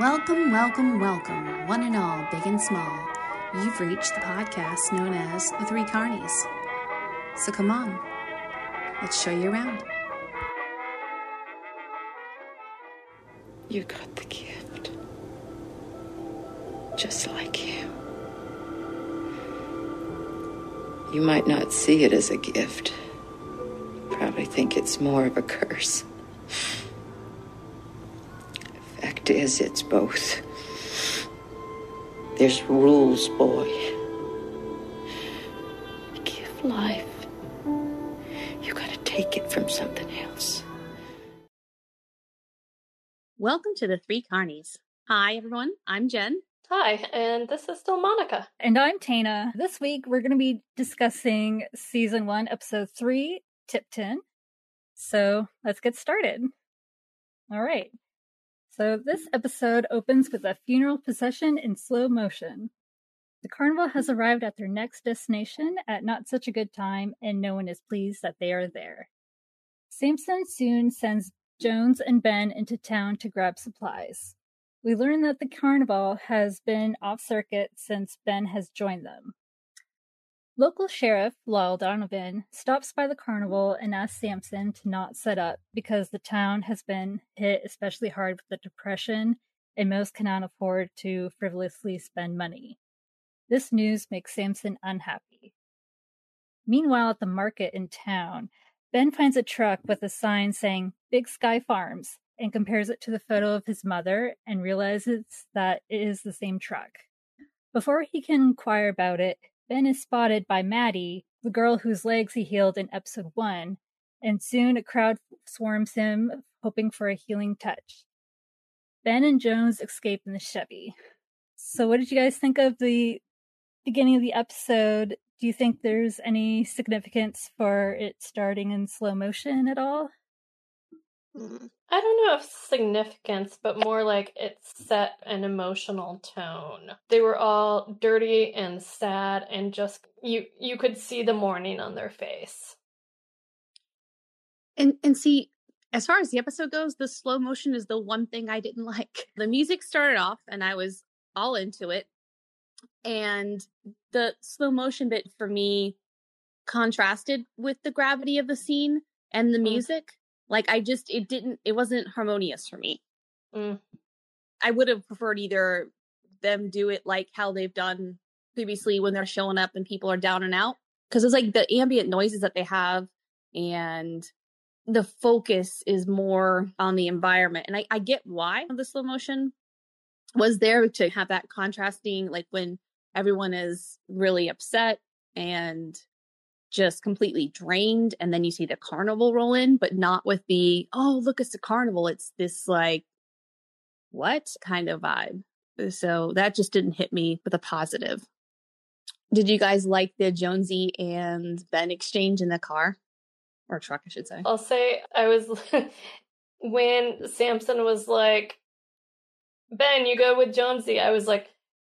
Welcome, welcome, welcome, one and all, big and small. You've reached the podcast known as The Three Carnies. So come on, let's show you around. You got the gift. Just like you. You might not see it as a gift. Probably think it's more of a curse. Fact is, it's both. There's rules, boy. Give life. You gotta take it from something else. Welcome to the Three Carnies. Hi, everyone. I'm Jen. Hi, and this is still Monica. And I'm Tana. This week we're going to be discussing season one, episode three, Tipton. So let's get started. All right. So this episode opens with a funeral procession in slow motion. The carnival has arrived at their next destination at not such a good time, and no one is pleased that they are there. Samson soon sends Jones and Ben into town to grab supplies. We learn that the carnival has been off circuit since Ben has joined them. Local sheriff Lyle Donovan stops by the carnival and asks Samson to not set up because the town has been hit especially hard with the depression and most cannot afford to frivolously spend money. This news makes Samson unhappy. Meanwhile, at the market in town, Ben finds a truck with a sign saying Big Sky Farms and compares it to the photo of his mother and realizes that it is the same truck. Before he can inquire about it, Ben is spotted by Maddie, the girl whose legs he healed in episode 1, and soon a crowd swarms him, hoping for a healing touch. Ben and Jones escape in the Chevy. So, what did you guys think of the beginning of the episode? Do you think there's any significance for it starting in slow motion at all? I don't know if significance, but more like it set an emotional tone. They were all dirty and sad and just you you could see the mourning on their face. And and see, as far as the episode goes, the slow motion is the one thing I didn't like. The music started off and I was all into it. And the slow motion bit for me contrasted with the gravity of the scene and the Mm. music. Like I just it didn't it wasn't harmonious for me. Mm. I would have preferred either them do it like how they've done previously when they're showing up and people are down and out because it's like the ambient noises that they have and the focus is more on the environment and I, I get why the slow motion was there to have that contrasting like when everyone is really upset and just completely drained and then you see the carnival roll in but not with the oh look it's a carnival. It's this like what kind of vibe? So that just didn't hit me with a positive. Did you guys like the jonesy and ben exchange in the car? Or truck i should say. I'll say I was when Samson was like, Ben, you go with Jonesy. I was like,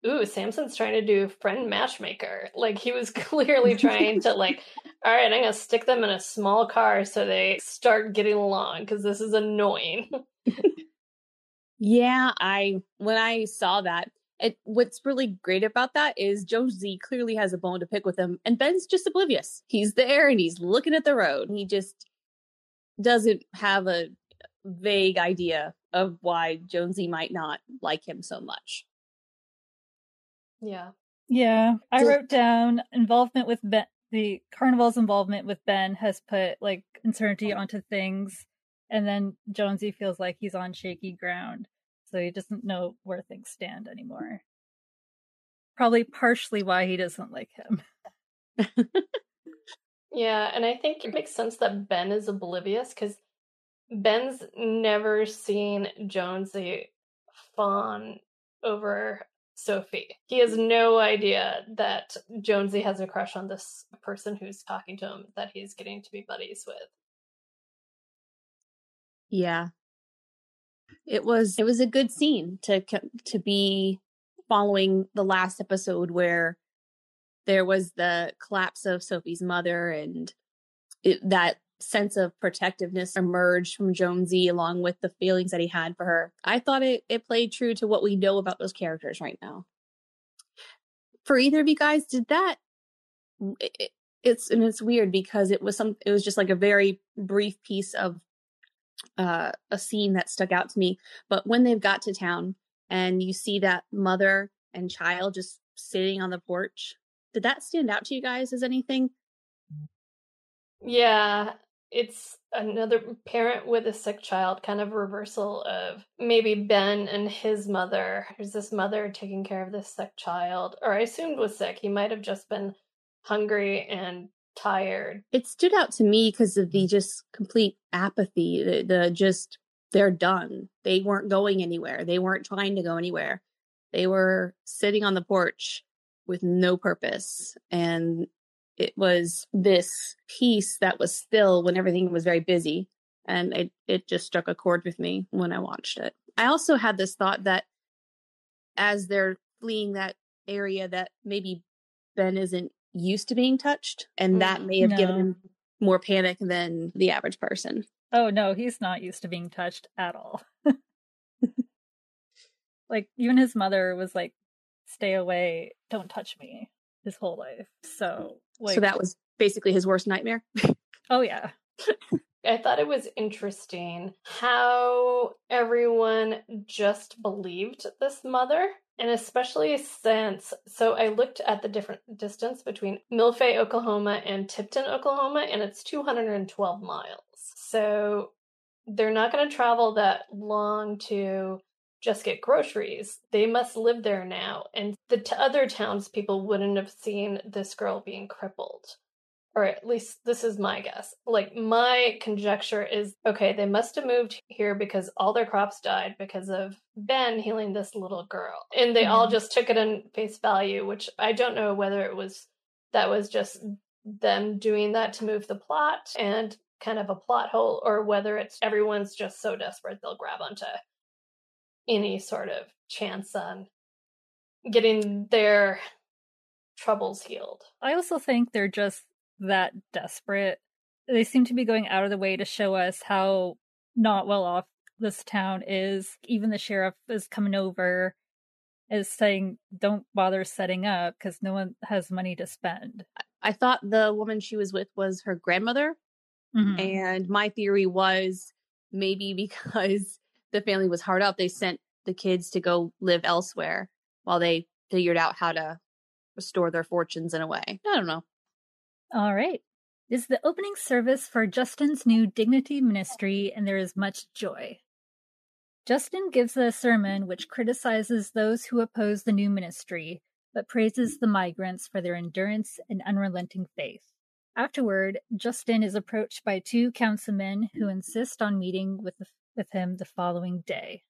ooh, Samson's trying to do friend matchmaker. Like he was clearly trying to like, all right, I'm gonna stick them in a small car so they start getting along because this is annoying. Yeah, I when I saw that, it what's really great about that is Jonesy clearly has a bone to pick with him, and Ben's just oblivious. He's there and he's looking at the road. He just doesn't have a vague idea of why Jonesy might not like him so much. Yeah. Yeah, I Does- wrote down involvement with Ben. The carnival's involvement with Ben has put like uncertainty oh. onto things, and then Jonesy feels like he's on shaky ground, so he doesn't know where things stand anymore. Probably partially why he doesn't like him. Yeah, and I think it makes sense that Ben is oblivious because Ben's never seen Jonesy fawn over Sophie. He has no idea that Jonesy has a crush on this person who's talking to him that he's getting to be buddies with. Yeah. It was it was a good scene to to be following the last episode where there was the collapse of Sophie's mother and it, that sense of protectiveness emerged from Jonesy along with the feelings that he had for her. I thought it, it played true to what we know about those characters right now. For either of you guys, did that it, it's and it's weird because it was some it was just like a very brief piece of uh a scene that stuck out to me. But when they've got to town and you see that mother and child just sitting on the porch, did that stand out to you guys as anything? Yeah, it's another parent with a sick child, kind of reversal of maybe Ben and his mother. There's this mother taking care of this sick child, or I assumed was sick. He might have just been hungry and tired. It stood out to me because of the mm. just complete apathy, the, the just they're done. They weren't going anywhere. They weren't trying to go anywhere. They were sitting on the porch with no purpose. And it was this piece that was still when everything was very busy. And it, it just struck a chord with me when I watched it. I also had this thought that as they're fleeing that area, that maybe Ben isn't used to being touched. And that Mm, may have given him more panic than the average person. Oh no, he's not used to being touched at all. like even his mother was like, "Stay away, don't touch me." His whole life. So like, so that was basically his worst nightmare. oh yeah, I thought it was interesting how everyone just believed this mother. And especially since, so I looked at the different distance between Milfay, Oklahoma and Tipton, Oklahoma, and it's 212 miles. So they're not going to travel that long to just get groceries. They must live there now. And the t- other townspeople wouldn't have seen this girl being crippled or at least this is my guess. Like my conjecture is okay, they must have moved here because all their crops died because of Ben healing this little girl. And they all Mhm. just took it in face value, which I don't know whether it was that was just them doing that to move the plot and kind of a plot hole or whether it's everyone's just so desperate they'll grab onto any sort of chance on getting their troubles healed. I also think they're just that desperate. They seem to be going out of the way to show us how not well off this town is. Even the sheriff is coming over, is saying, "Don't bother setting up because no one has money to spend." I thought the woman she was with was her grandmother. Mhm. And my theory was maybe because the family was hard up, they sent the kids to go live elsewhere while they figured out how to restore their fortunes in a way. I don't know. All right. This is the opening service for Justin's new Dignity Ministry, and there is much joy. Justin gives a sermon which criticizes those who oppose the new ministry, but praises the migrants for their endurance and unrelenting faith. Afterward, Justin is approached by two councilmen who insist on meeting with, the, with him the following day.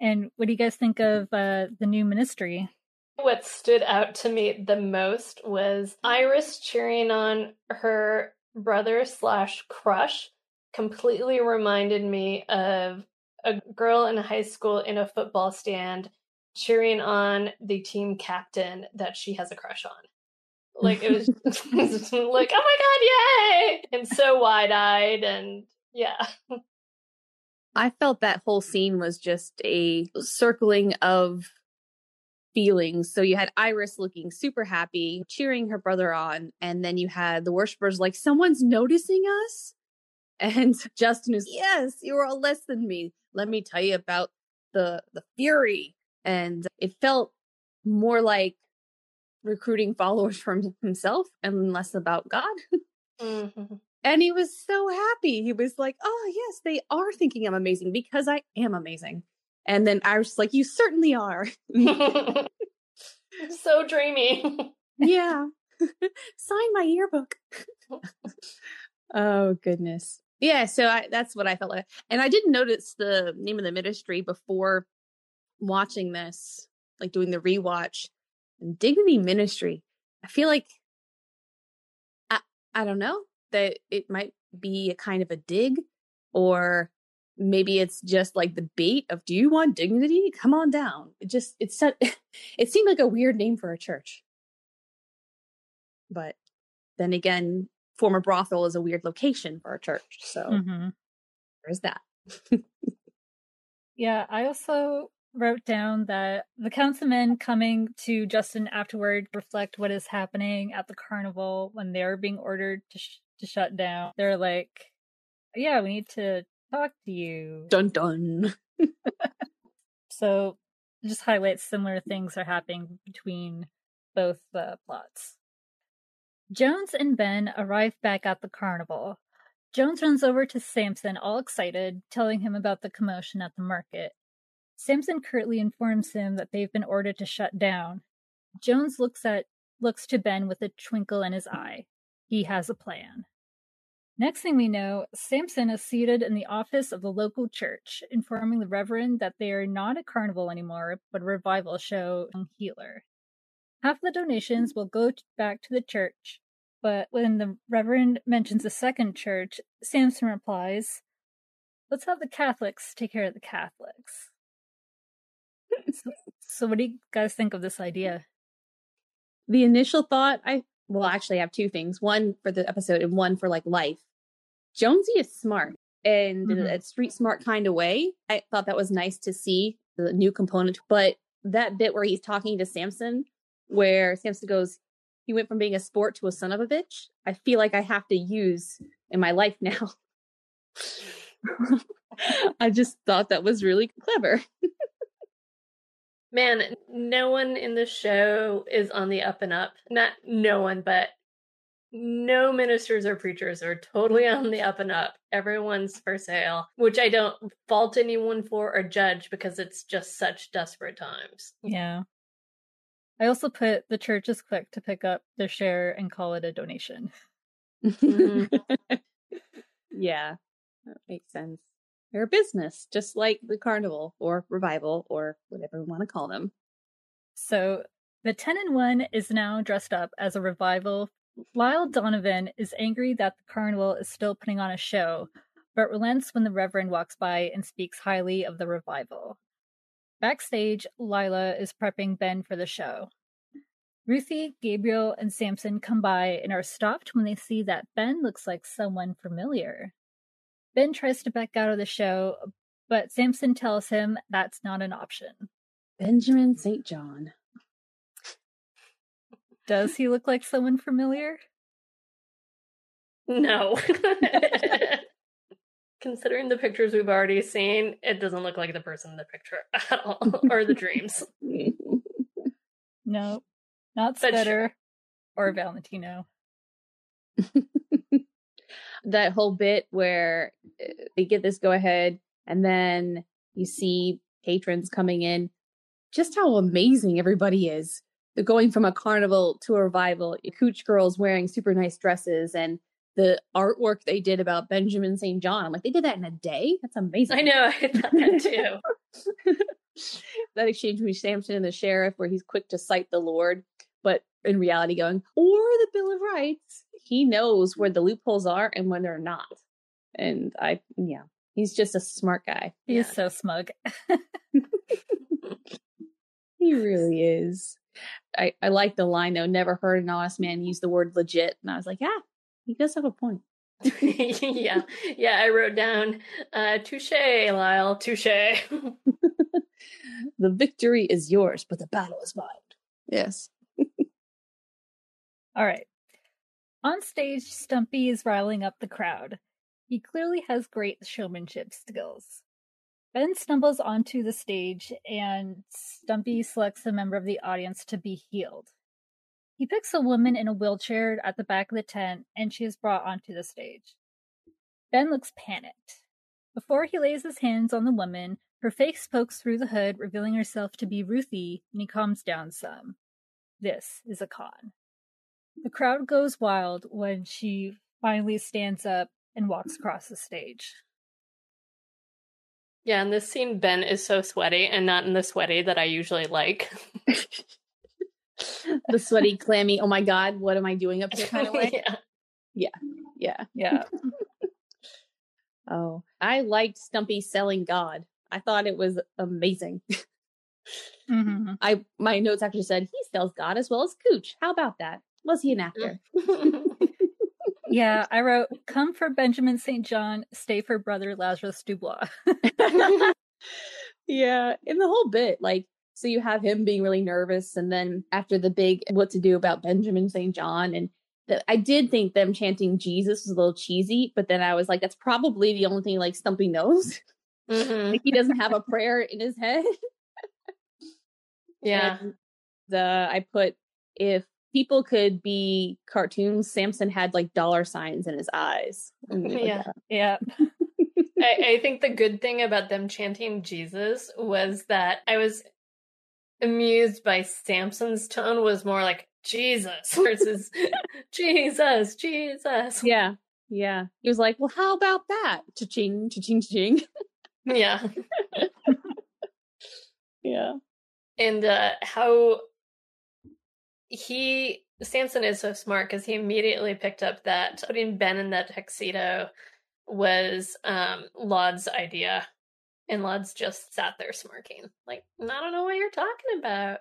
And what do you guys think of uh, the new ministry? What stood out to me the most was Iris cheering on her brother slash crush. Completely reminded me of a girl in high school in a football stand cheering on the team captain that she has a crush on. Like it was like, oh my god, yay! And so wide eyed and yeah. I felt that whole scene was just a circling of feelings. So you had Iris looking super happy, cheering her brother on, and then you had the worshippers like, someone's noticing us? And Justin is, yes, you're all less than me. Let me tell you about the the fury. And it felt more like recruiting followers from himself and less about God. Mhm. And he was so happy. He was like, Oh, yes, they are thinking I'm amazing because I am amazing. And then I was like, You certainly are. so dreamy. yeah. Sign my yearbook. oh, goodness. Yeah. So I, that's what I felt like. And I didn't notice the name of the ministry before watching this, like doing the rewatch. And Dignity Ministry. I feel like, I, I don't know, that it might be a kind of a dig or maybe it's just like the bait of do you want dignity come on down it just it's set it seemed like a weird name for a church but then again former brothel is a weird location for a church. So Mhm. there's that. Yeah, I also wrote down that the councilmen coming to Justin afterward reflect what is happening at the carnival when they're being ordered to sh- to shut down. They're like, "Yeah, we need to talk to you." Dun dun. So, just highlights similar things are happening between both uh, plots. Jones and Ben arrive back at the carnival. Jones runs over to Samson, all excited, telling him about the commotion at the market. Samson curtly informs him that they've been ordered to shut down. Jones looks at looks to Ben with a twinkle in his eye. He has a plan. Next thing we know, Samson is seated in the office of the local church, informing the Reverend that they are not a carnival anymore, but a revival show and healer. Half the donations will go back to the church, but when the Reverend mentions a second church, Samson replies, Let's have the Catholics take care of the Catholics. so, so, what do you guys think of this idea? The initial thought, I well, actually, I have two things. One for the episode and one for like life. Jonesy is smart and in Mhm. a street smart kind of way. I thought that was nice to see the new component. But that bit where he's talking to Samson, where Samson goes, he went from being a sport to a son of a bitch. I feel like I have to use in my life now. I just thought that was really clever. Man, no one in the show is on the up and up. Not no one, but no ministers or preachers are totally on the up and up. Everyone's for sale, which I don't fault anyone for or judge because it's just such desperate times. Yeah. I also put the church is quick to pick up their share and call it a donation. Mhm. yeah, that makes sense. They're a business, just like the carnival or revival or whatever we want to call them. So the 10 and 1 is now dressed up as a revival. Lyle Donovan is angry that the carnival is still putting on a show, but relents when the Reverend walks by and speaks highly of the revival. Backstage, Lila is prepping Ben for the show. Ruthie, Gabriel, and Samson come by and are stopped when they see that Ben looks like someone familiar. Ben tries to back out of the show, but Samson tells him that's not an option. Benjamin St. John. Does he look like someone familiar? No. Considering the pictures we've already seen, it doesn't look like the person in the picture at all, or the dreams. No, not But Scudder or Valentino. That whole bit where uh, they get this go ahead and then you see patrons coming in. Just how amazing everybody is. They're going from a carnival to a revival cooch girls wearing super nice dresses and the artwork they did about benjamin st john i'm like they did that in a day? That's amazing. I know, I thought that too. that exchange between samson and the sheriff where he's quick to cite the lord but in reality going or the bill of rights he knows where the loopholes are and when they're not and i yeah he's just a smart guy He Yeah. is so smug. he really is i i like the line though never heard an honest man use the word legit and i was like yeah he does have a point yeah, yeah. I wrote down, uh, "Touche, Lyle, touche." the victory is yours but the battle is mine yes All right. On stage, Stumpy is riling up the crowd. He clearly has great showmanship skills. Ben stumbles onto the stage and Stumpy selects a member of the audience to be healed. He picks a woman in a wheelchair at the back of the tent and she is brought onto the stage. Ben looks panicked. Before he lays his hands on the woman, her face pokes through the hood, revealing herself to be Ruthie, and he calms down some. This is a con. The crowd goes wild when she finally stands up and walks across the stage. yeah, in this scene, Ben is so sweaty, and not in the sweaty that I usually like. the sweaty clammy oh my god what am i doing up here kind of way yeah. yeah Yeah. oh i liked stumpy selling god i thought it was amazing hmm i my notes actually said he sells god as well as cooch how about that was he an actor Yeah, I wrote, come for Benjamin St. John, stay for brother Lazarus Dubois. yeah, in the whole bit, like, so you have him being really nervous, and then after the big what to do about Benjamin St. John, and the, I did think them chanting Jesus was a little cheesy, but then I was like, that's probably the only thing like Stumpy knows. Mhm. like he doesn't have a prayer in his head. Yeah. And the I put if people could be cartoons, Samson had like dollar signs in his eyes. And we put Yeah. yeah. I, I think the good thing about them chanting Jesus was that I was amused by Samson's tone was more like Jesus versus Jesus, Jesus. Yeah. Yeah. He was like, Well, how about that? Cha-ching, cha-ching, cha-ching. Yeah. Yeah. And uh how he Samson is so smart because he immediately picked up that putting Ben in that tuxedo was um Lodz's idea. And Lodz just sat there smirking. Like, I don't know what you're talking about.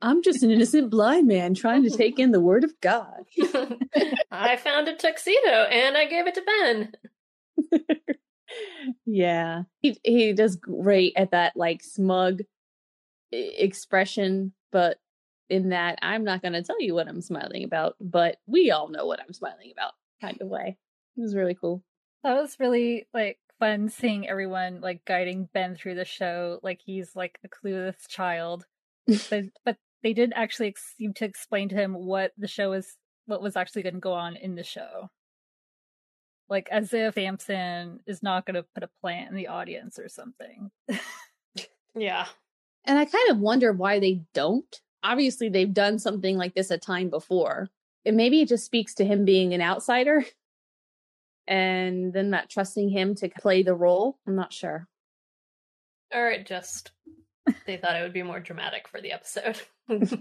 I'm just an innocent blind man trying to take in the word of God. I found a tuxedo and I gave it to Ben. yeah. He he does great at that like smug expression, but in that I'm not going to tell you what I'm smiling about, but we all know what I'm smiling about kind of way. It was really cool. That was really like fun seeing everyone like guiding Ben through the show like he's like a clueless child. but but they did actually ex- seem to explain to him what the show is what was actually going to go on in the show. Like as if Samson is not going to put a plant in the audience or something. Yeah. And I kind of wonder why they don't. Obviously, they've done something like this a time before. And maybe it just speaks to him being an outsider and then not trusting him to play the role. I'm not sure. Or it just they thought it would be more dramatic for the episode.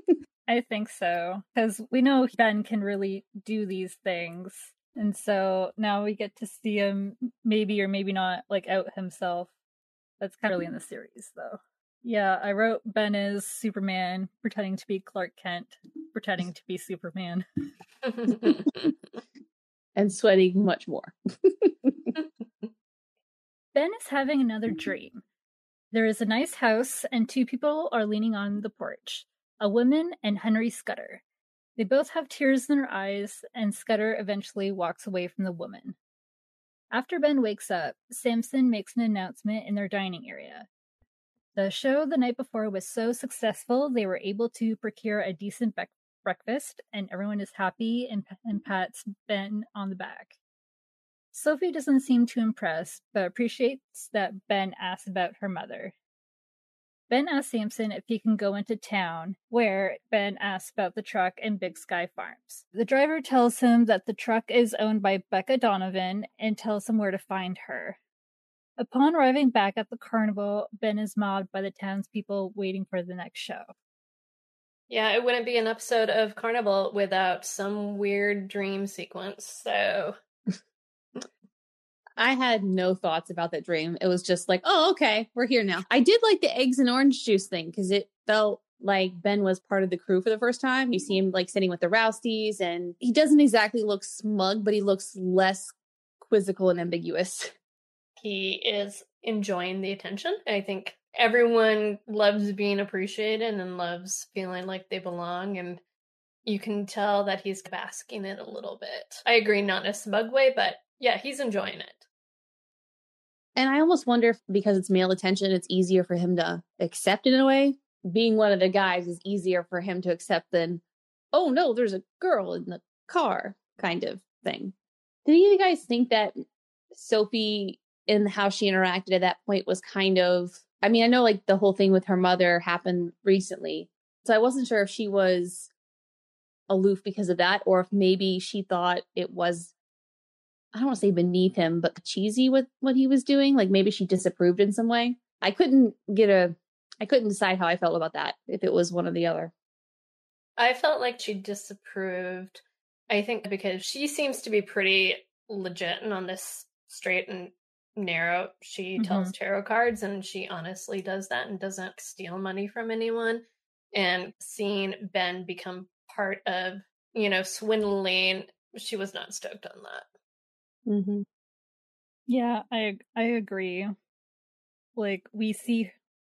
I think so because we know Ben can really do these things. And so now we get to see him maybe or maybe not like out himself. That's kind of early in the series though. Yeah, I wrote Ben is Superman pretending to be Clark Kent, pretending to be Superman. And sweating much more. Ben is having another dream. There is a nice house, and two people are leaning on the porch a woman and Henry Scudder. They both have tears in their eyes, and Scudder eventually walks away from the woman. After Ben wakes up, Samson makes an announcement in their dining area. The show the night before was so successful, they were able to procure a decent bec- breakfast, and everyone is happy and, and pats Ben on the back. Sophie doesn't seem too impressed, but appreciates that Ben asks about her mother. Ben asks Samson if he can go into town, where Ben asks about the truck and Big Sky Farms. The driver tells him that the truck is owned by Becca Donovan and tells him where to find her. Upon arriving back at the carnival, Ben is mobbed by the townspeople waiting for the next show. yeah, it wouldn't be an episode of Carnival without some weird dream sequence. So I had no thoughts about that dream. It was just like, oh, okay, we're here now. I did like the eggs and orange juice thing because it felt like Ben was part of the crew for the first time. You see him like sitting with the Rousties, and he doesn't exactly look smug, but he looks less quizzical and ambiguous. he is enjoying the attention. I think everyone loves being appreciated and loves feeling like they belong and you can tell that he's basking in a little bit. I agree, not in a smug way, but yeah, he's enjoying it. And I almost wonder if because it's male attention, it's easier for him to accept it in a way. Being one of the guys is easier for him to accept than, oh no, there's a girl in the car kind of thing. Did any of you guys think that Sophie and how she interacted at that point was kind of, I mean, I know like the whole thing with her mother happened recently. So I wasn't sure if she was aloof because of that or if maybe she thought it was I don't want to say beneath him, but cheesy with what he was doing. Like maybe she disapproved in some way. I couldn't get a, I couldn't decide how I felt about that, if it was one or the other. I felt like she disapproved. I think because she seems to be pretty legit and on this straight and narrow. She tells tarot cards and she honestly does that and doesn't steal money from anyone. And seeing Ben become part of, you know, swindling she was not stoked on that. Mm-hmm. Yeah, I I agree. Like we see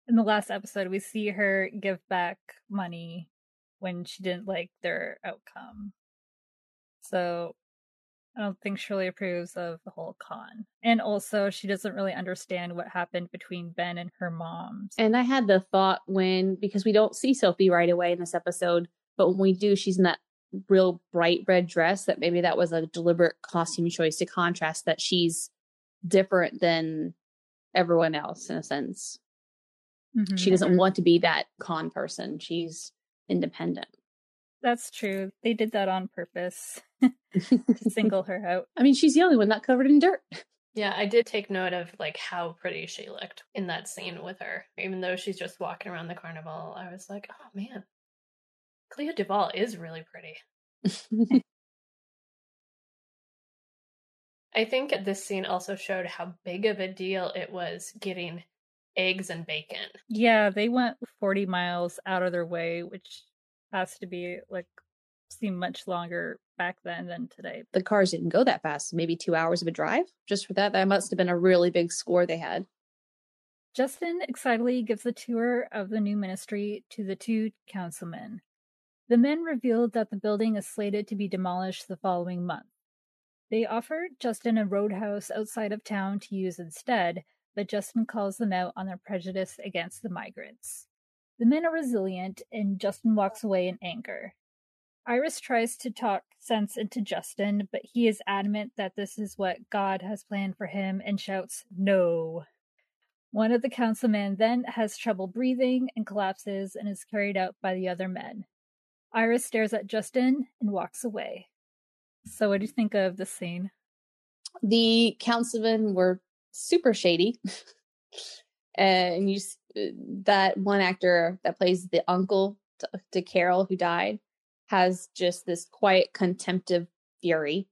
in the last episode, we see her give back money when she didn't like their outcome. So I don't think Shirley approves of the whole con. And also, she doesn't really understand what happened between Ben and her mom. And I had the thought when, because we don't see Sophie right away in this episode, but when we do, she's in that real bright red dress, that maybe that was a deliberate costume choice to contrast that she's different than everyone else in a sense. Mhm. She doesn't want to be that con person. She's independent. That's true. They did that on purpose to single her out. I mean, she's the only one not covered in dirt. Yeah, I did take note of like how pretty she looked in that scene with her. Even though she's just walking around the carnival, I was like, oh man, Clea DuVall is really pretty. I think this scene also showed how big of a deal it was getting eggs and bacon. Yeah, they went 40 miles out of their way, which has to be like seem much longer back then than today. the cars didn't go that fast. Maybe two hours of a drive just for that. That must have been a really big score they had. Justin excitedly gives a tour of the new ministry to the two councilmen. The men revealed that the building is slated to be demolished the following month. They offer Justin a roadhouse outside of town to use instead, but Justin calls them out on their prejudice against the migrants. The men are resilient, and Justin walks away in anger. Iris tries to talk sense into Justin, but he is adamant that this is what God has planned for him and shouts, No. One of the councilmen then has trouble breathing and collapses and is carried out by the other men. Iris stares at Justin and walks away. So, what do you think of this scene? The councilmen were super shady. and you that one actor that plays the uncle to, to Carol who died has just this quiet contemptive fury.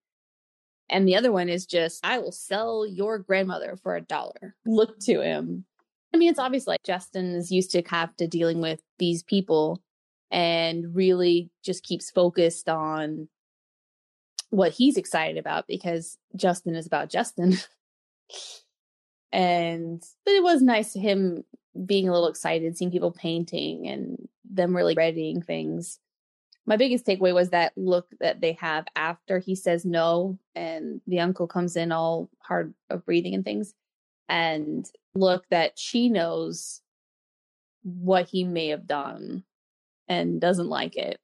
And the other one is just, I will sell your grandmother for a dollar. Look to him. I mean, it's obvious like Justin is used to have to dealing with these people and really just keeps focused on what he's excited about because Justin is about Justin. and but it was nice to him being a little excited, seeing people painting and them really readying things. My biggest takeaway was that look that they have after he says no and the uncle comes in all hard of breathing and things. And look that she knows what he may have done and doesn't like it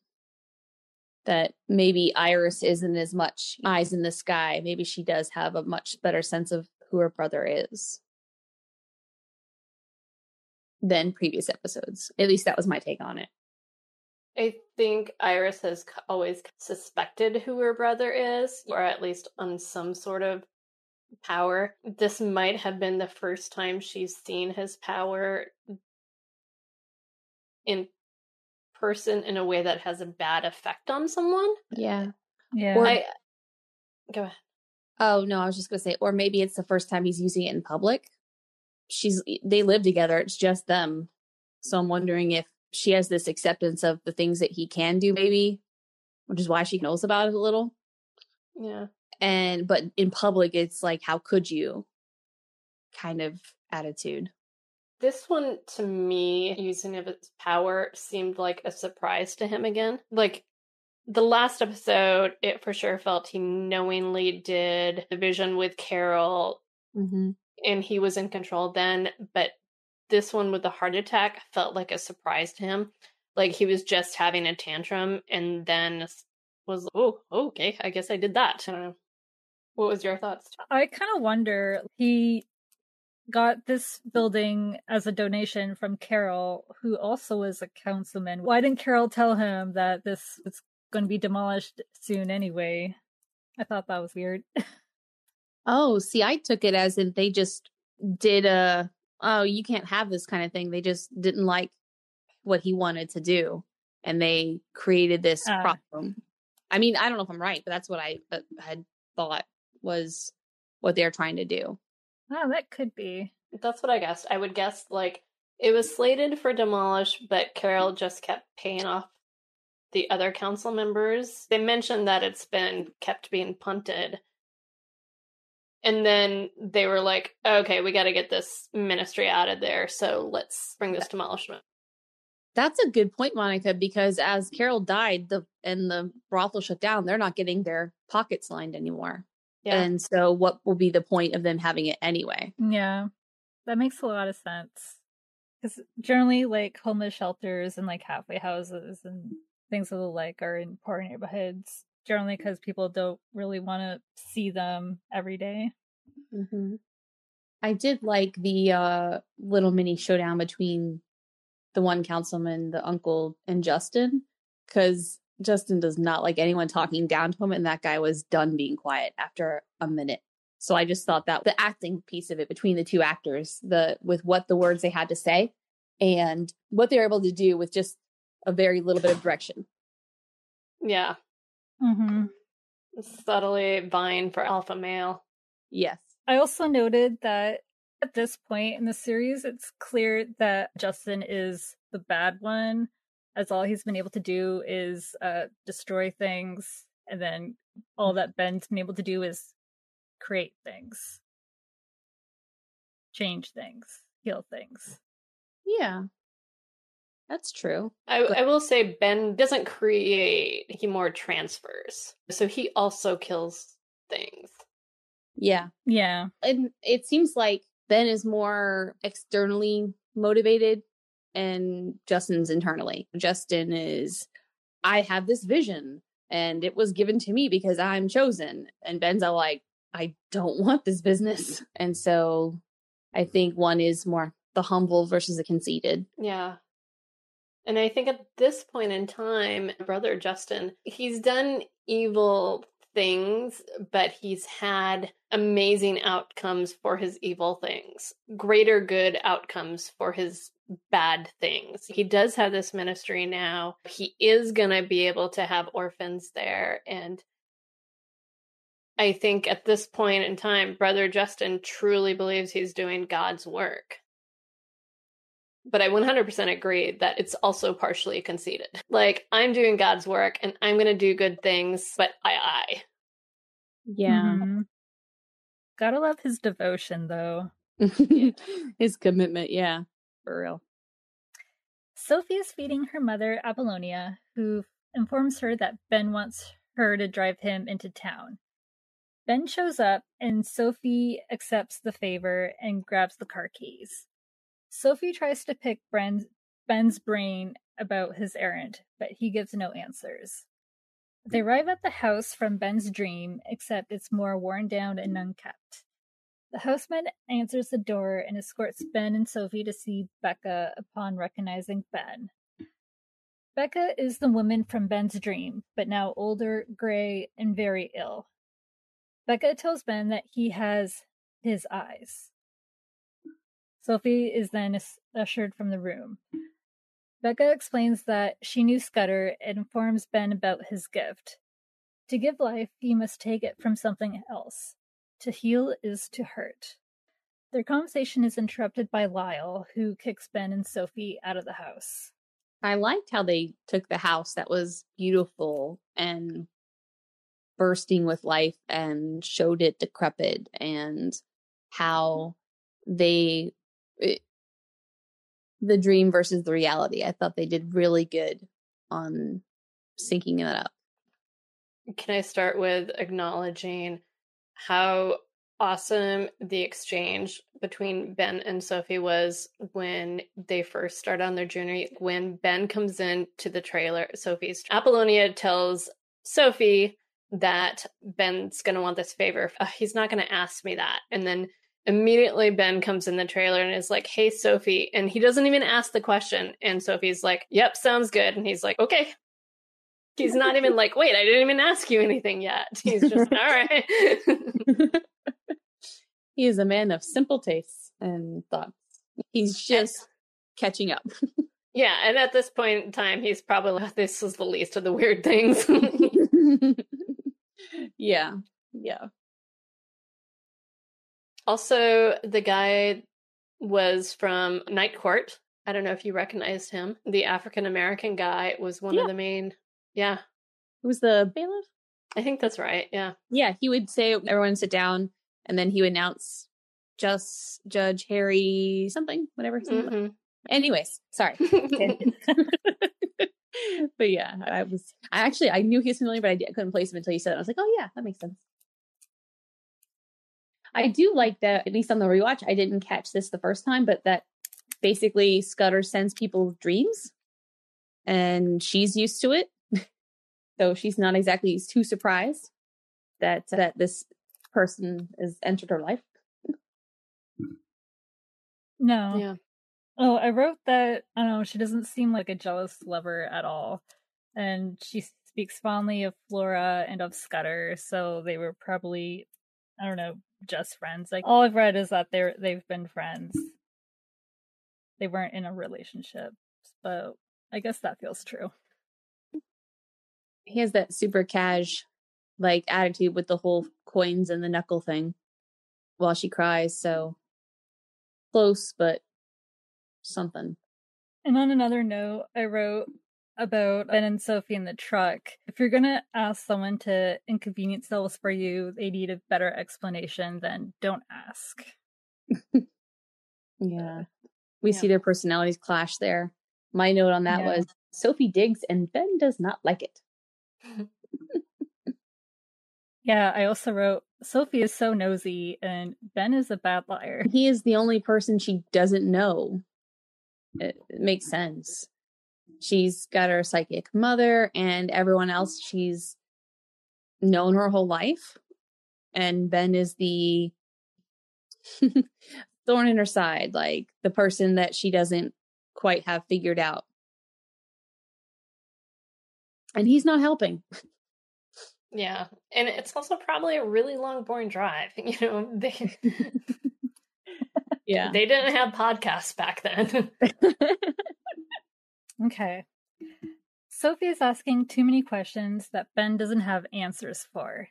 that maybe Iris isn't as much eyes in the sky. Maybe she does have a much better sense of who her brother is than previous episodes. At least that was my take on it. I think Iris has always suspected who her brother is, or at least on some sort of power. This might have been the first time she's seen his power in person in a way that has a bad effect on someone. Yeah. Yeah. Or- I go ahead. Oh no, I was just gonna say, or maybe it's the first time he's using it in public. She's they live together, it's just them. So I'm wondering if she has this acceptance of the things that he can do, maybe, which is why she knows about it a little. Yeah. And but in public it's like, how could you kind of attitude. This one, to me, using of its power seemed like a surprise to him again. Like the last episode, it for sure felt he knowingly did the vision with Carol Mm-hmm. And he was in control then. But this one with the heart attack felt like a surprise to him. Like he was just having a tantrum and then was, oh, okay, I guess I did that. I. What was your thoughts? I kind of wonder he got this building as a donation from Carol, who also is a councilman. Why didn't Carol tell him that this was going to be demolished soon anyway? I thought that was weird. Oh, see, I took it as if they just did a, oh, you can't have this kind of thing. They just didn't like what he wanted to do. And they created this Ah. problem. I mean, I don't know if I'm right, but that's what I uh, had thought was what they're trying to do. oh, that could be. That's what I guessed. I would guess like it was slated for demolish, but Carol just kept paying off the other council members. They mentioned that it's been kept being punted. And then they were like, okay, we got to get this ministry out of there. So let's bring this demolishment. That's a good point, Monica, because as Carol died, the and the brothel shut down, they're not getting their pockets lined anymore. Yeah. And so what will be the point of them having it anyway? Yeah, that makes a lot of sense. Because generally, like homeless shelters and like halfway houses and things of the like are in poor neighborhoods. Generally, because people don't really want to see them every day. Mm-hmm. I did like the uh, little mini showdown between the one councilman, the uncle, and Justin, because Justin does not like anyone talking down to him, and that guy was done being quiet after a minute. So I just thought that the acting piece of it between the two actors, the with what the words they had to say, and what they were able to do with just a very little bit of direction. Yeah. Mm-hmm. Subtly vying for alpha male. Yes. I also noted that at this point in the series, it's clear that Justin is the bad one, as all he's been able to do is uh, destroy things, and then all that Ben's been able to do is create things, change things, heal things. Yeah. That's true. I, I will say Ben doesn't create, he more transfers. So he also kills things. Yeah. Yeah. And it seems like Ben is more externally motivated and Justin's internally. Justin is, I have this vision and it was given to me because I'm chosen. And Ben's all like, I don't want this business. And so I think one is more the humble versus the conceited. Yeah. And I think at this point in time, brother Justin, he's done evil things, but he's had amazing outcomes for his evil things, greater good outcomes for his bad things. He does have this ministry now. He is going to be able to have orphans there. And I think at this point in time, Brother Justin truly believes he's doing God's work. But I 100% agree that it's also partially conceited. Like, I'm doing God's work and I'm going to do good things, but I, I. Yeah. Mhm. Gotta love his devotion, though. His commitment. Yeah. For real. Sophie is feeding her mother, Apollonia, who informs her that Ben wants her to drive him into town. Ben shows up, and Sophie accepts the favor and grabs the car keys. Sophie tries to pick Ben's, Ben's brain about his errand, but he gives no answers. They arrive at the house from Ben's dream, except it's more worn down and unkept. The houseman answers the door and escorts Ben and Sophie to see Becca upon recognizing Ben. Becca is the woman from Ben's dream, but now older, gray, and very ill. Becca tells Ben that he has his eyes. Sophie is then ushered from the room. Becca explains that she knew Scudder and informs Ben about his gift. To give life, you must take it from something else. To heal is to hurt. Their conversation is interrupted by Lyle, who kicks Ben and Sophie out of the house. I liked how they took the house that was beautiful and bursting with life and showed it decrepit and how they the dream versus the reality. I thought they did really good on syncing that up. Can I start with acknowledging how awesome the exchange between Ben and Sophie was when they first start on their journey? When Ben comes in to the trailer, Sophie's Apollonia tells Sophie that Ben's going to want this favor. Uh, he's not going to ask me that. And then immediately Ben comes in the trailer and is like, Hey, Sophie. And he doesn't even ask the question. And Sophie's like, Yep, sounds good. And he's like, Okay. He's not even like, Wait, I didn't even ask you anything yet. He's just, All right. he is a man of simple tastes and thoughts. He's just catching up. yeah. And at this point in time, he's probably like, This is the least of the weird things. yeah. Yeah. Also, the guy was from Night Court. I don't know if you recognized him. The African American guy was one Yeah. of the main Yeah. Who was the bailiff? I think that's right. Yeah. Yeah, he would say everyone sit down, and then he would announce just Judge Harry something, whatever. something. Mhm. Anyways, sorry. but yeah, I was. I actually I knew he was familiar, but I, I couldn't place him until you said it. I was like, oh yeah, that makes sense. I do like that. At least on the rewatch, I didn't catch this the first time, but that basically Scudder sends people dreams, and she's used to it, so she's not exactly too surprised that that this person has entered her life. No. yeah. Oh, I wrote that, I don't know, she doesn't seem like a jealous lover at all. And she speaks fondly of Flora and of Scudder, so they were probably, I don't know, just friends. Like all I've read is that they're they've been friends. They weren't in a relationship, but I guess that feels true. he has that super cash like attitude with the whole coins and the knuckle thing while she cries so close but something And on another note, I wrote about Ben and Sophie in the truck. If you're gonna ask someone to inconvenience themselves for you, they need a better explanation than don't ask. yeah we Yeah. see their personalities clash there my note on that Yeah. was sophie digs and ben does not like it Yeah, I also wrote Sophie is so nosy and Ben is a bad liar. he is the only person she doesn't know it, it makes sense she's got her psychic mother and everyone else she's known her whole life and ben is the thorn in her side like the person that she doesn't quite have figured out and he's not helping Yeah. And it's also probably a really long, boring drive. You know, they yeah they didn't have podcasts back then. Okay. Sophie is asking too many questions that Ben doesn't have answers for.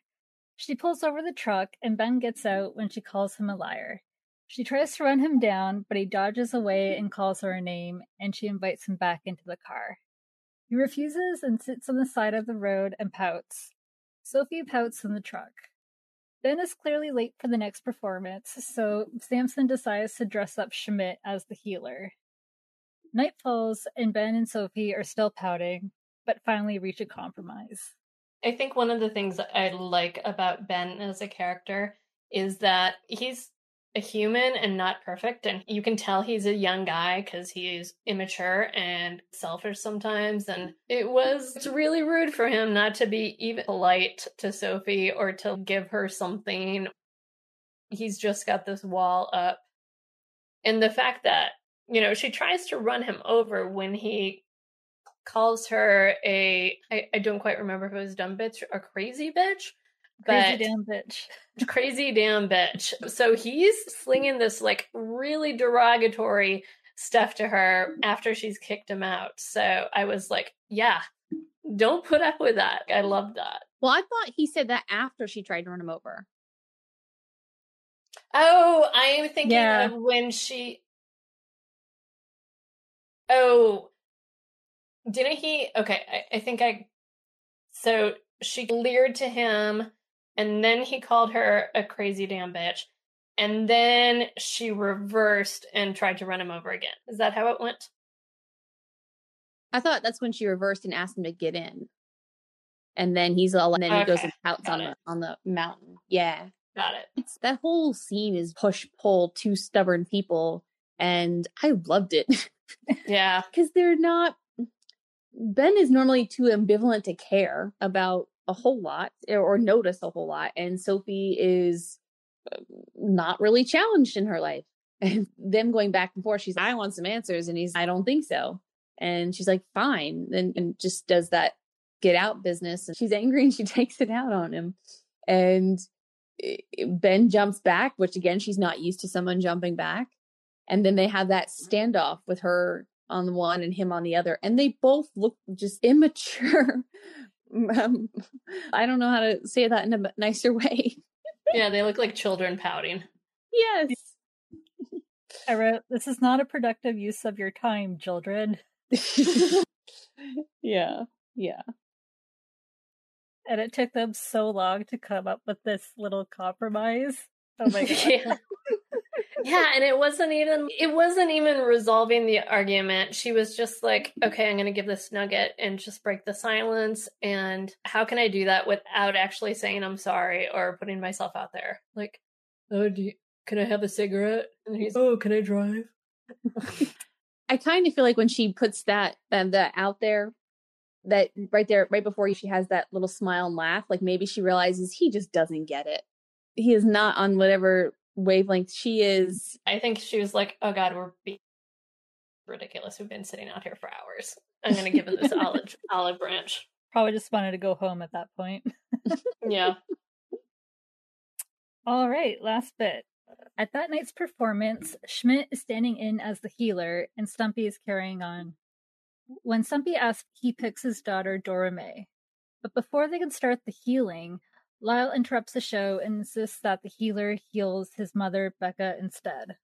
She pulls over the truck and Ben gets out when she calls him a liar. She tries to run him down, but he dodges away and calls her a name, and she invites him back into the car. He refuses and sits on the side of the road and pouts. Sophie pouts in the truck. Ben is clearly late for the next performance, so Samson decides to dress up Schmidt as the healer. Night falls, and Ben and Sophie are still pouting, but finally reach a compromise. I think one of the things I like about Ben as a character is that he's a human and not perfect. And you can tell he's a young guy because he's immature and selfish sometimes. And it was really rude for him not to be even polite to Sophie or to give her something. He's just got this wall up. And the fact that, you know, she tries to run him over when he calls her a I, I don't quite remember if it was dumb bitch or crazy bitch Crazy but damn bitch. crazy damn bitch. So he's slinging this like really derogatory stuff to her after she's kicked him out. So i was like yeah don't put up with that. I love that. Well i thought he said that after she tried to run him over. Oh i am thinking Yeah. of when she oh didn't he okay I, I think i so she leered to him and then he called her a crazy damn bitch and then she reversed and tried to run him over again is that how it went I thought that's when she reversed and asked him to get in. And then he's all and then he goes and pouts on it. the on the mountain. Yeah. got it It's that whole scene is push pull two stubborn people and I loved it. yeah Because they're not Ben is normally too ambivalent to care about a whole lot or notice a whole lot. And Sophie is uh, not really challenged in her life. And them going back and forth, she's I want some answers. And he's I don't think so. And she's like, fine. And, and just does that get out business. And she's angry and she takes it out on him. And eh, Ben jumps back, which again, she's not used to someone jumping back. And then they have that standoff with her on the one and him on the other. And they both look just immature. um, I don't know how to say that in a nicer way. yeah they look like children pouting yes. I wrote, This is not a productive use of your time, children. yeah. Yeah. and it took them so long to come up with this little compromise. Oh my god. yeah. Yeah, and it wasn't even it wasn't even resolving the argument. She was just like, "Okay, I'm going to give this nugget and just break the silence and how can I do that without actually saying I'm sorry or putting myself out there?" Like, "Oh, do you, can I have a cigarette?" And he's, "Oh, can I drive?" I kind of feel like when she puts that uh, that, that out there, that right there, right before she has that little smile and laugh, like maybe she realizes he just doesn't get it. He is not on whatever wavelength she is. I think she was like, "Oh God, we're being ridiculous. We've been sitting out here for hours. I'm going to give him this olive olive branch." Probably just wanted to go home at that point. Yeah. All right, last bit. At that night's performance, Schmidt is standing in as the healer, and Stumpy is carrying on. When Stumpy asks, he picks his daughter, Dora Mae. But before they can start the healing, Lyle interrupts the show and insists that the healer heals his mother, Becca, instead.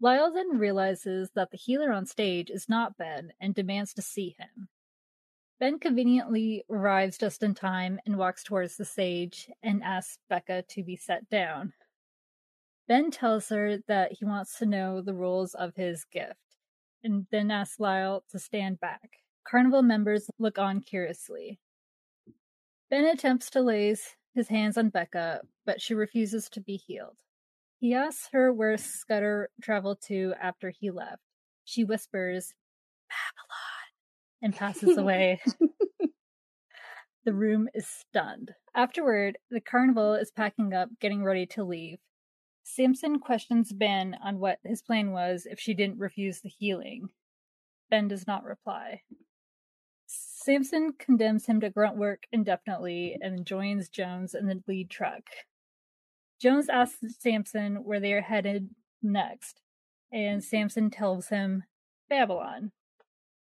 Lyle then realizes that the healer on stage is not Ben and demands to see him. Ben conveniently arrives just in time and walks towards the stage and asks Becca to be set down. Ben tells her that he wants to know the rules of his gift, and then asks Lyle to stand back. Carnival members look on curiously. Ben attempts to lay his hands on Becca, but she refuses to be healed. He asks her where Scudder traveled to after he left. She whispers, Babylon, and passes away. the room is stunned. Afterward, the carnival is packing up, getting ready to leave. Samson questions Ben on what his plan was if she didn't refuse the healing. Ben does not reply. Samson condemns him to grunt work indefinitely and joins Jones in the lead truck. Jones asks Samson where they are headed next, and Samson tells him Babylon.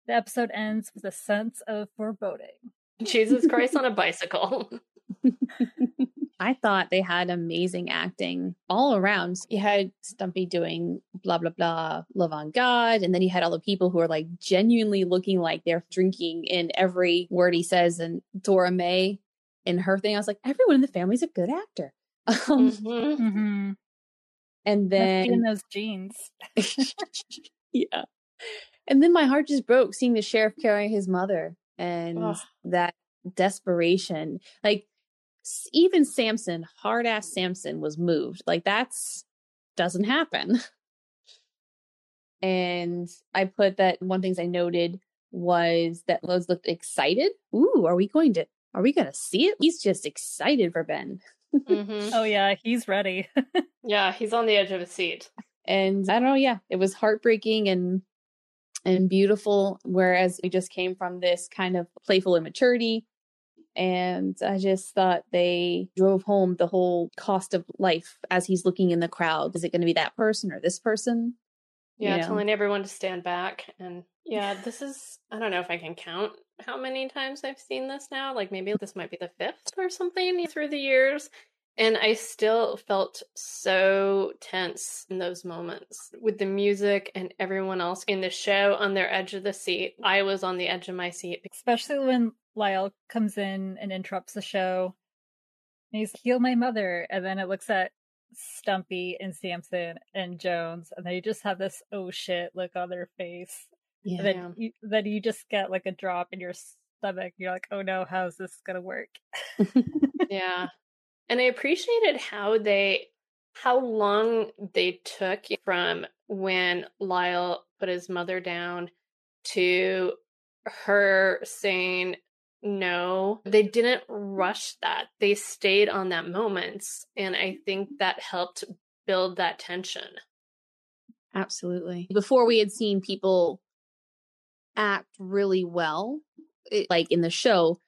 The episode ends with a sense of foreboding. Jesus Christ on a bicycle. I thought they had amazing acting all around. You had Stumpy doing blah blah blah, love on God, and then you had all the people who are like genuinely looking like they're drinking in every word he says. And Dora Mae in her thing, I was like, everyone in the family's a good actor. Um, Mhm. Mm-hmm. and in those jeans. yeah, and then my heart just broke seeing the sheriff carrying his mother and Ugh. that desperation. Like s- even Samson, hard ass Samson, was moved. Like that's doesn't happen. And I put that one things I noted was that Lodz looked excited. Ooh, are we going to are we gonna see it? He's just excited for Ben. Mhm. Oh yeah, he's ready. Yeah, he's on the edge of his seat. And I don't know, yeah, it was heartbreaking and and beautiful. Whereas we just came from this kind of playful immaturity. And I just thought they drove home the whole cost of life as he's looking in the crowd. Is it going to be that person or this person? You Yeah, know? telling everyone to stand back. And yeah, this is, I don't know if I can count how many times I've seen this now. Like maybe this might be the fifth or something through the years. And I still felt so tense in those moments with the music and everyone else in the show on their edge of the seat. I was on the edge of my seat. Especially when Lyle comes in and interrupts the show. And he's heal my mother, and then it looks at Stumpy and Samson and Jones, and they just have this oh shit look on their face. And then you, then you just get like a drop in your stomach. You're like, oh no, how's this gonna work? Yeah. And I appreciated how they how long they took from when Lyle put his mother down to her saying no. They didn't rush that. They stayed on that moment. And I think that helped build that tension. Absolutely. Before we had seen people act really well, it, like in the show,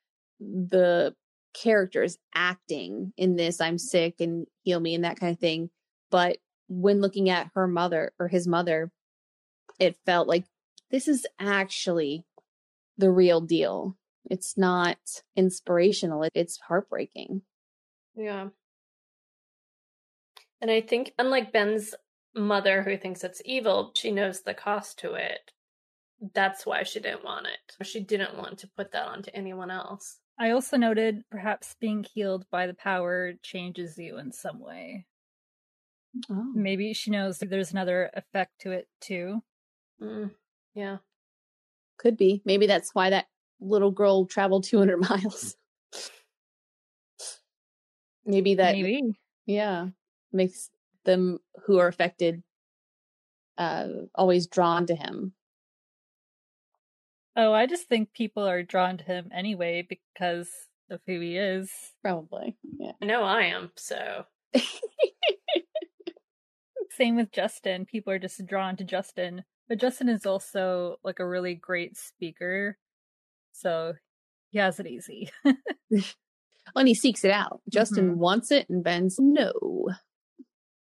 the characters acting in this, I'm sick and heal me and that kind of thing. But when looking at her mother or his mother, it felt like this is actually the real deal. It's not inspirational, it's heartbreaking. Yeah. And I think, unlike Ben's mother, who thinks it's evil, she knows the cost to it. That's why she didn't want it. She didn't want to put that onto anyone else. I also noted perhaps being healed by the power changes you in some way. Oh. Maybe she knows there's another effect to it too. Mm, yeah. Could be. Maybe that's why that little girl traveled 200 miles. Maybe that, Maybe. yeah, makes them who are affected uh always drawn to him. Oh, I just think people are drawn to him anyway because of who he is. Probably. Yeah. I know I am, so. Same with Justin. People are just drawn to Justin. But Justin is also like a really great speaker. So he has it easy. and he seeks it out. Justin Mhm. wants it, and Ben's no.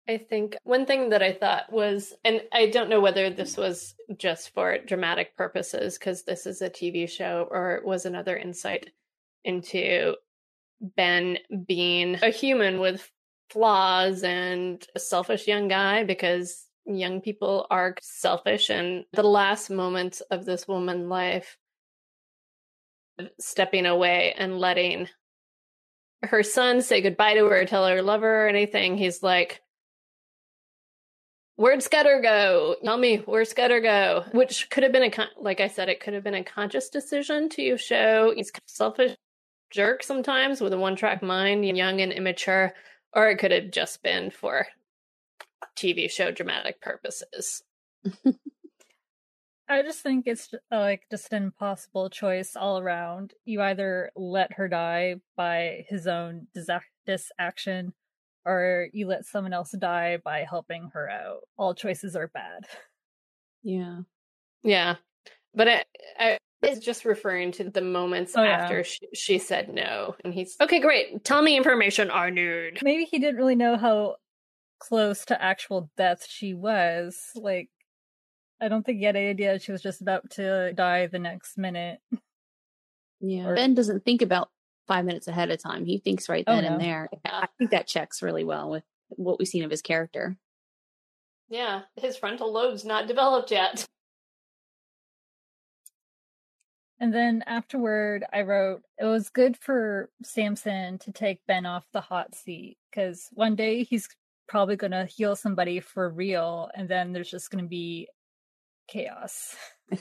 I think one thing that I thought was, and I don't know whether this was just for dramatic purposes, because this is a TV show, or it was another insight into Ben being a human with flaws and a selfish young guy, because young people are selfish. And the last moments of this woman's life, stepping away and letting her son say goodbye to her, tell her love her or anything, he's like, Where'd Scudder go? Tell me, where'd Scudder go? Which could have been a, con- like I said, it could have been a conscious decision to show he's kind of selfish jerk sometimes with a one track mind, young and immature, or it could have just been for TV show dramatic purposes. I just think it's like just an impossible choice all around. You either let her die by his own disaction, or you let someone else die by helping her out. All choices are bad. Yeah. Yeah. But I, I is just referring to the moments Oh, yeah. after she, she said no. And he's, okay, great. Tell me information I need. Maybe he didn't really know how close to actual death she was. Like, I don't think he had any idea she was just about to die the next minute. Yeah. Or- Ben doesn't think about five minutes ahead of time. He thinks right Oh, then no. and there. I think that checks really well with what we've seen of his character. Yeah. His frontal lobe's not developed yet. And then afterward, I wrote, it was good for Samson to take Ben off the hot seat because one day he's probably going to heal somebody for real, and then there's just going to be chaos.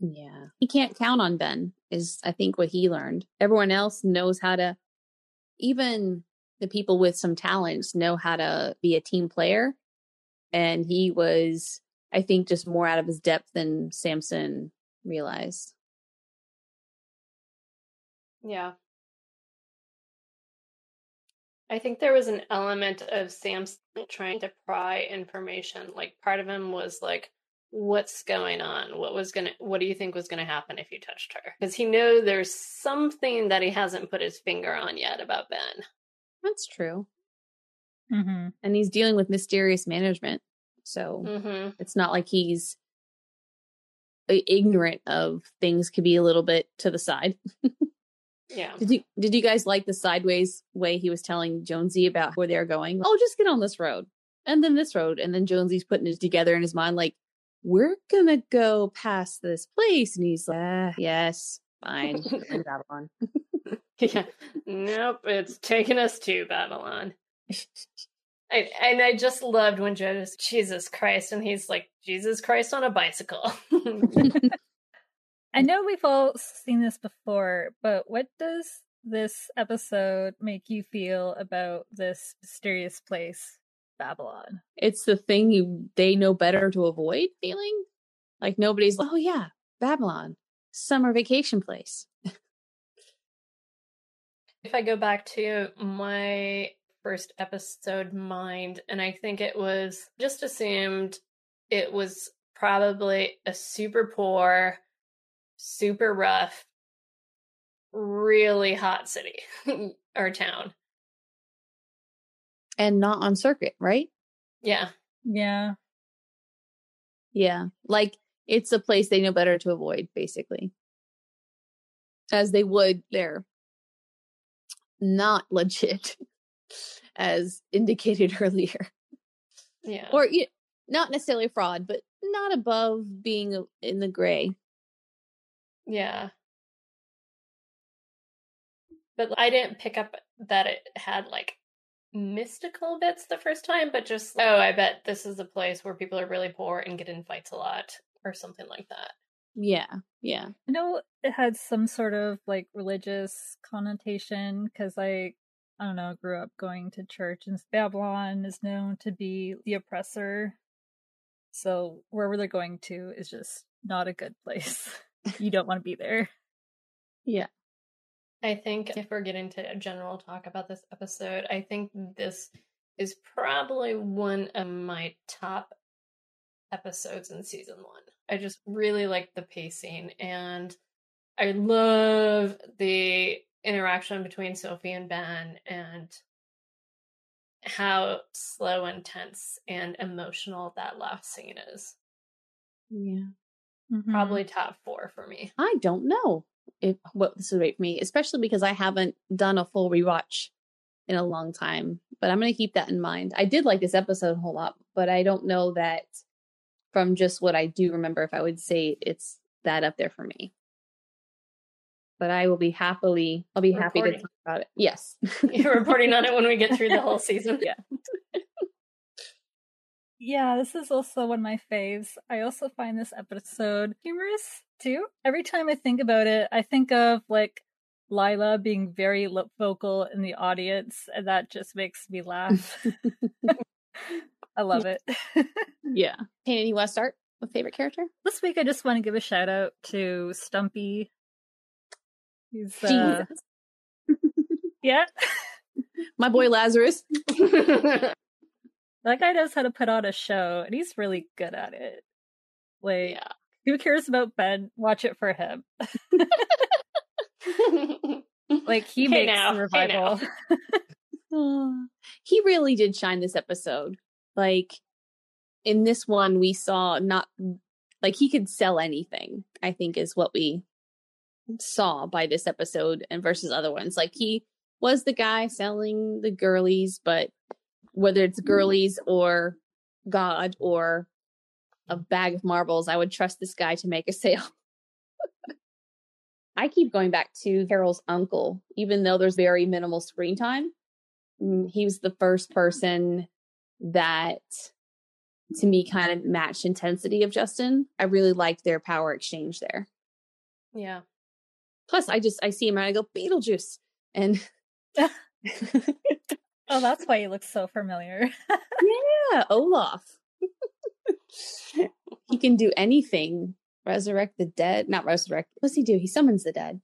Yeah. He can't count on Ben, is I think what he learned. Everyone else knows how to, even the people with some talents know how to be a team player. And he was, I think, just more out of his depth than Samson realized. Yeah. I think there was an element of Samson trying to pry information. Like part of him was like, what's going on? What was gonna what do you think was gonna happen if you touched her? Because he knows there's something that he hasn't put his finger on yet about Ben. That's true. Mm-hmm. And he's dealing with mysterious management. So Mm-hmm. it's not like he's ignorant of things could be a little bit to the side. Yeah. Did you did you guys like the sideways way he was telling Jonesy about where they're going? Oh, just get on this road. And then this road. And then Jonesy's putting it together in his mind like, we're gonna go past this place. And he's like, ah, yes, fine. Babylon. yeah. Nope, it's taking us to Babylon. I, and I just loved when Joe Jesus Christ, and he's like Jesus Christ on a bicycle. I know we've all seen this before, but what does this episode make you feel about this mysterious place, Babylon? It's the thing you they know better to avoid feeling. Like nobody's like, oh yeah, Babylon, summer vacation place. if I go back to my first episode mind, and I think it was just assumed it was probably a super poor, super rough, really hot city or town. And not on circuit, right? Yeah. Yeah. Yeah. Like it's a place they know better to avoid, basically. As they would their not legit, as indicated earlier. Yeah. Or you not necessarily fraud, but not above being in the gray. Yeah. But I didn't pick up that it had like mystical bits the first time, but just, oh, I bet this is a place where people are really poor and get in fights a lot or something like that. Yeah, yeah. I know it had some sort of like religious connotation because I, I don't know, grew up going to church and Babylon is known to be the oppressor. So wherever they're going to is just not a good place. You don't want to be there. Yeah. I think if we're getting to a general talk about this episode, I think this is probably one of my top episodes in season one. I just really like the pacing and I love the interaction between Sophie and Ben and how slow and tense and emotional that last scene is. Yeah. Mhm. Probably top four for me. I don't know if what this would rate for me, especially because I haven't done a full rewatch in a long time. But I'm going to keep that in mind. I did like this episode a whole lot, but I don't know that from just what I do remember if I would say it's that up there for me. But I will be happily, I'll be happy to talk about it. Yes. You're reporting on it when we get through the whole season. Yeah. Yeah, this is also one of my faves. I also find this episode humorous too. Every time I think about it, I think of like Lila being very lip vocal in the audience, and that just makes me laugh. I love it. yeah. Hey, you want to start with favorite character? this week, I just want to give a shout out to Stumpy. He's uh, Jesus. yeah, My boy Lazarus. That guy knows how to put on a show, and he's really good at it. Like, yeah. who cares about Ben? Watch it for him. Like he Hey makes now, hey revival. Oh, he really did shine this episode. Like in this one, we saw not like he could sell anything. I think is what we saw by this episode and versus other ones. Like he was the guy selling the girlies, but whether it's girlies or God or a bag of marbles, I would trust this guy to make a sale. I keep going back to Carol's uncle, even though there's very minimal screen time. Mm, He was the first person that to me kind of matched intensity of Justin. I really liked their power exchange there. yeah. Plus, I just I see him and I go Beetlejuice, and Oh, that's why he looks so familiar. yeah, Olaf. he can do anything. Resurrect the dead, not resurrect. What's he do? He summons the dead,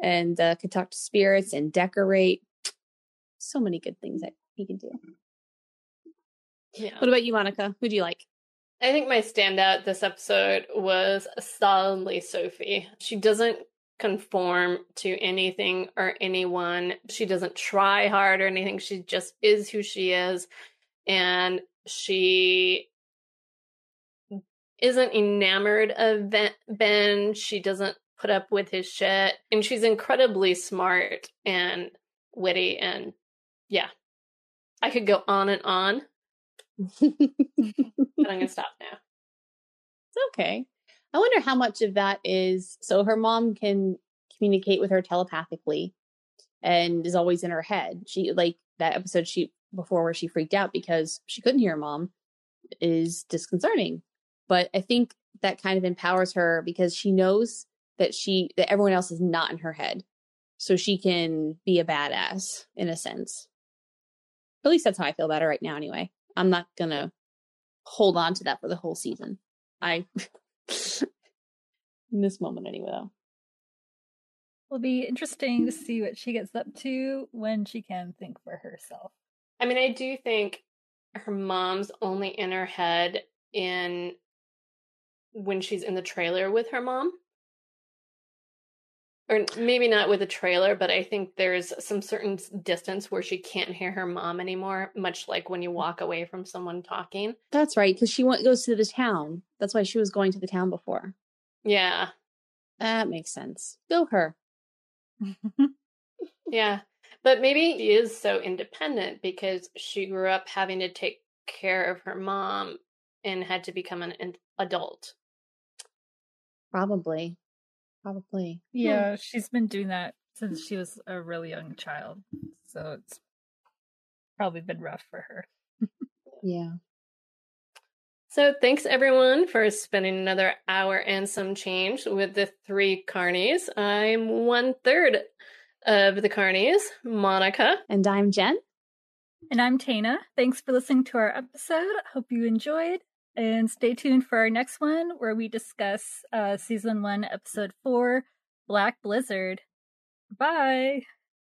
and uh, can talk to spirits and decorate. So many good things that he can do. Yeah. What about you, Monica? Who do you like? I think my standout this episode was solidly Sophie. She doesn't conform to anything or anyone. She doesn't try hard or anything. She just is who she is. And she isn't enamored of Ben- Ben. She doesn't put up with his shit. And she's incredibly smart and witty. And yeah, I could go on and on, but I'm going to stop now. It's okay. I wonder how much of that is so her mom can communicate with her telepathically and is always in her head. She like that episode she before where she freaked out because she couldn't hear mom is disconcerting. But I think that kind of empowers her because she knows that she that everyone else is not in her head. So she can be a badass in a sense. At least that's how I feel about her right now anyway. I'm not gonna hold on to that for the whole season. I in this moment anyway though. It'll be interesting to hmm. see what she gets up to when she can think for herself. I mean, I do think her mom's only in her head in when she's in the trailer with her mom. Or maybe not with a trailer, but I think there's some certain distance where she can't hear her mom anymore, much like when you walk away from someone talking. That's right, because she went goes to the town. That's why she was going to the town before. Yeah. That makes sense. Go her. Yeah. But maybe she is so independent because she grew up having to take care of her mom and had to become an an adult. Probably. Probably. Hmm. yeah, she's been doing that since she was a really young child. So it's probably been rough for her. Yeah. So thanks everyone for spending another hour and some change with the three carnies. I'm one third of the carnies, Monica. And I'm Jen. And I'm Tana. Thanks for listening to our episode. Hope you enjoyed. And stay tuned for our next one where we discuss uh, season one, episode four, Black Blizzard. Bye.